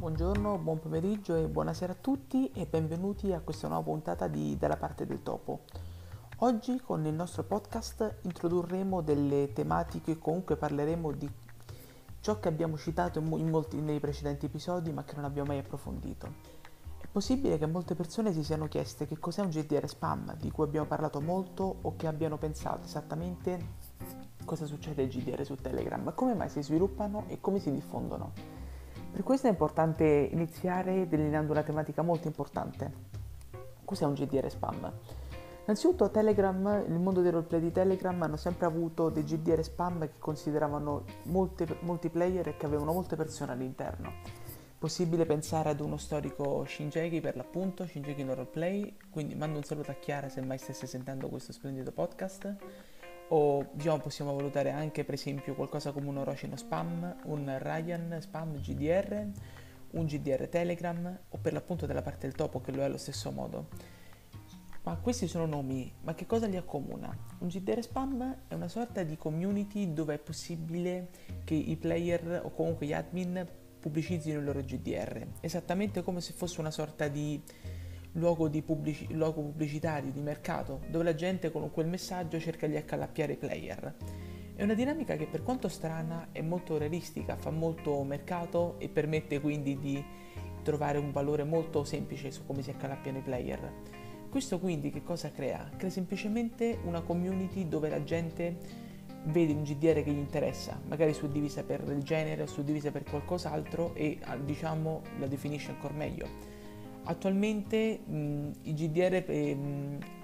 Buongiorno, buon pomeriggio e buonasera a tutti e benvenuti a questa nuova puntata di Dalla parte del topo. Oggi con il nostro podcast introdurremo delle tematiche, comunque parleremo di ciò che abbiamo citato molti nei precedenti episodi ma che non abbiamo mai approfondito. È possibile che molte persone si siano chieste che cos'è un GDR spam, di cui abbiamo parlato molto o che abbiano pensato esattamente cosa succede ai GDR su Telegram, come mai si sviluppano e come si diffondono. Per questo è importante iniziare delineando una tematica molto importante. Cos'è un GDR spam? Innanzitutto Telegram, il mondo dei roleplay di Telegram hanno sempre avuto dei GDR spam che consideravano molte, molti player e che avevano molte persone all'interno. Possibile pensare ad uno storico Shinjeki per l'appunto, Shinjeki no roleplay, quindi mando un saluto a Chiara se mai stesse sentendo questo splendido podcast o diciamo possiamo valutare anche per esempio qualcosa come un Orochino Spam, un Ryan Spam GDR, un GDR Telegram o per l'appunto della parte del topo che lo è allo stesso modo. Ma questi sono nomi, ma che cosa li accomuna? Un GDR Spam è una sorta di community dove è possibile che i player o comunque gli admin pubblicizzino il loro GDR, esattamente come se fosse una sorta di luogo, pubblici- luogo pubblicitario, di mercato, dove la gente con quel messaggio cerca di accalappiare i player. È una dinamica che per quanto strana è molto realistica, fa molto mercato e permette quindi di trovare un valore molto semplice su come si accalappiano i player. Questo quindi che cosa crea? Crea semplicemente una community dove la gente vede un GDR che gli interessa, magari suddivisa per il genere o suddivisa per qualcos'altro e diciamo la definisce ancora meglio. Attualmente mh, i GDR, eh,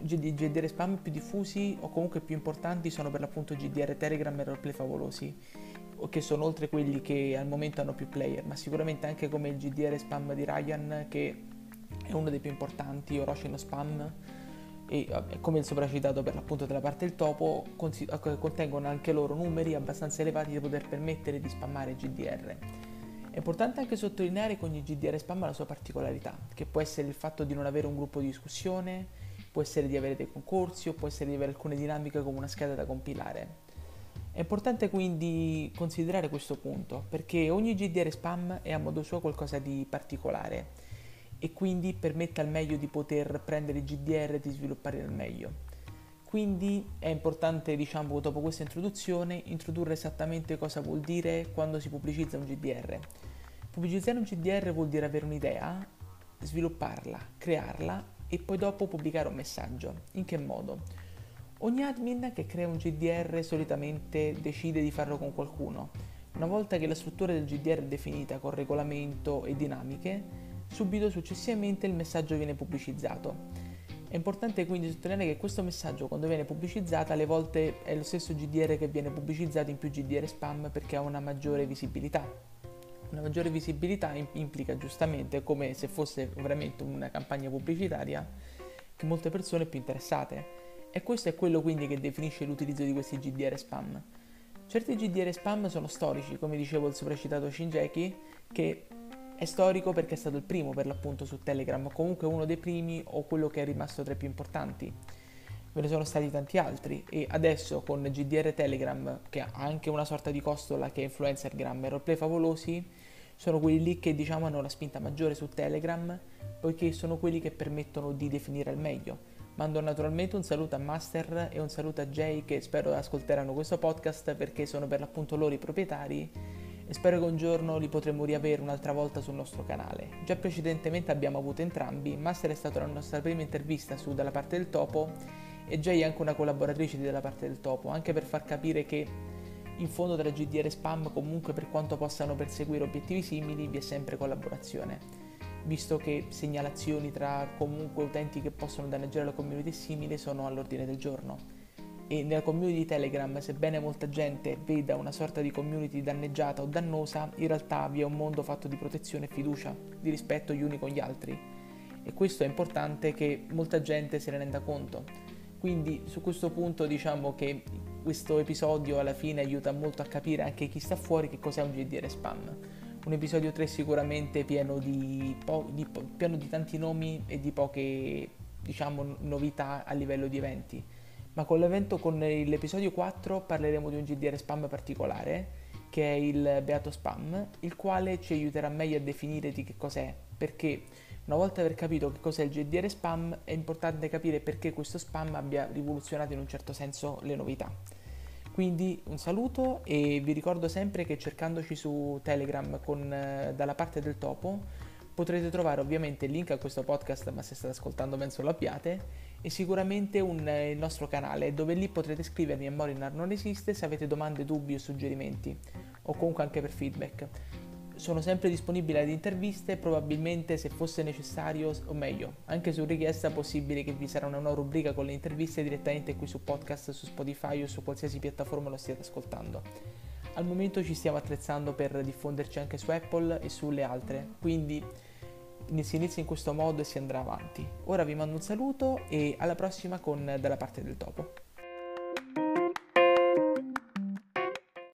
GDR, spam più diffusi o comunque più importanti sono per l'appunto GDR Telegram e Roleplay Favolosi, che sono oltre quelli che al momento hanno più player, ma sicuramente anche come il GDR spam di Ryan che è uno dei più importanti, Orochino Spam e come il sopracitato per l'appunto della parte del topo contengono anche loro numeri abbastanza elevati da poter permettere di spammare GDR. È importante anche sottolineare che ogni GDR spam ha la sua particolarità, che può essere il fatto di non avere un gruppo di discussione, può essere di avere dei concorsi o può essere di avere alcune dinamiche come una scheda da compilare. È importante quindi considerare questo punto, perché ogni GDR spam è a modo suo qualcosa di particolare e quindi permette al meglio di poter prendere i GDR e di sviluppare al meglio. Quindi è importante, diciamo, dopo questa introduzione, introdurre esattamente cosa vuol dire quando si pubblicizza un GDR. Pubblicizzare un GDR vuol dire avere un'idea, svilupparla, crearla e poi dopo pubblicare un messaggio. In che modo? Ogni admin che crea un GDR solitamente decide di farlo con qualcuno. Una volta che la struttura del GDR è definita con regolamento e dinamiche, subito successivamente il messaggio viene pubblicizzato. È importante quindi sottolineare che questo messaggio quando viene pubblicizzato alle volte è lo stesso GDR che viene pubblicizzato in più GDR spam perché ha una maggiore visibilità. Una maggiore visibilità implica giustamente come se fosse veramente una campagna pubblicitaria che molte persone più interessate. E questo è quello quindi che definisce l'utilizzo di questi GDR spam. Certi GDR spam sono storici, come dicevo il sopracitato Shinjeki, che è storico perché è stato il primo per l'appunto su Telegram, comunque uno dei primi o quello che è rimasto tra i più importanti. Ve ne sono stati tanti altri e adesso con GDR Telegram, che ha anche una sorta di costola che è Influencergram e Roleplay Favolosi, sono quelli lì che diciamo hanno la spinta maggiore su Telegram, poiché sono quelli che permettono di definire al meglio. Mando naturalmente un saluto a Master e un saluto a Jay che spero ascolteranno questo podcast perché sono per l'appunto loro i proprietari e spero che un giorno li potremo riavere un'altra volta sul nostro canale. Già precedentemente abbiamo avuto entrambi, Master è stata la nostra prima intervista su Dalla parte del topo e Jay è anche una collaboratrice di Dalla parte del topo, anche per far capire che in fondo tra GDR e spam comunque per quanto possano perseguire obiettivi simili vi è sempre collaborazione, visto che segnalazioni tra comunque utenti che possono danneggiare la community simile sono all'ordine del giorno e nella community Telegram, sebbene molta gente veda una sorta di community danneggiata o dannosa, in realtà vi è un mondo fatto di protezione e fiducia, di rispetto gli uni con gli altri. E questo è importante che molta gente se ne renda conto. Quindi su questo punto diciamo che questo episodio alla fine aiuta molto a capire anche chi sta fuori che cos'è un GDR spam. Un episodio 3 sicuramente pieno di, po- di, po- pieno di tanti nomi e di poche diciamo novità a livello di eventi ma con l'evento, con l'episodio 4 parleremo di un GDR spam particolare che è il beato spam, il quale ci aiuterà meglio a definire di che cos'è, perché una volta aver capito che cos'è il GDR spam è importante capire perché questo spam abbia rivoluzionato in un certo senso le novità. Quindi un saluto e vi ricordo sempre che cercandoci su Telegram con, eh, dalla parte del topo potrete trovare ovviamente il link a questo podcast, ma se state ascoltando penso lo abbiate, e sicuramente un, eh, il nostro canale dove lì potrete scrivermi a Morinar non esiste se avete domande, dubbi o suggerimenti, o comunque anche per feedback sono sempre disponibili ad interviste, probabilmente se fosse necessario, o meglio, anche su richiesta possibile che vi sarà una nuova rubrica con le interviste direttamente qui su podcast, su Spotify o su qualsiasi piattaforma lo stiate ascoltando. Al momento ci stiamo attrezzando per diffonderci anche su Apple e sulle altre, quindi si inizia in questo modo e si andrà avanti. Ora vi mando un saluto e alla prossima con Dalla parte del topo.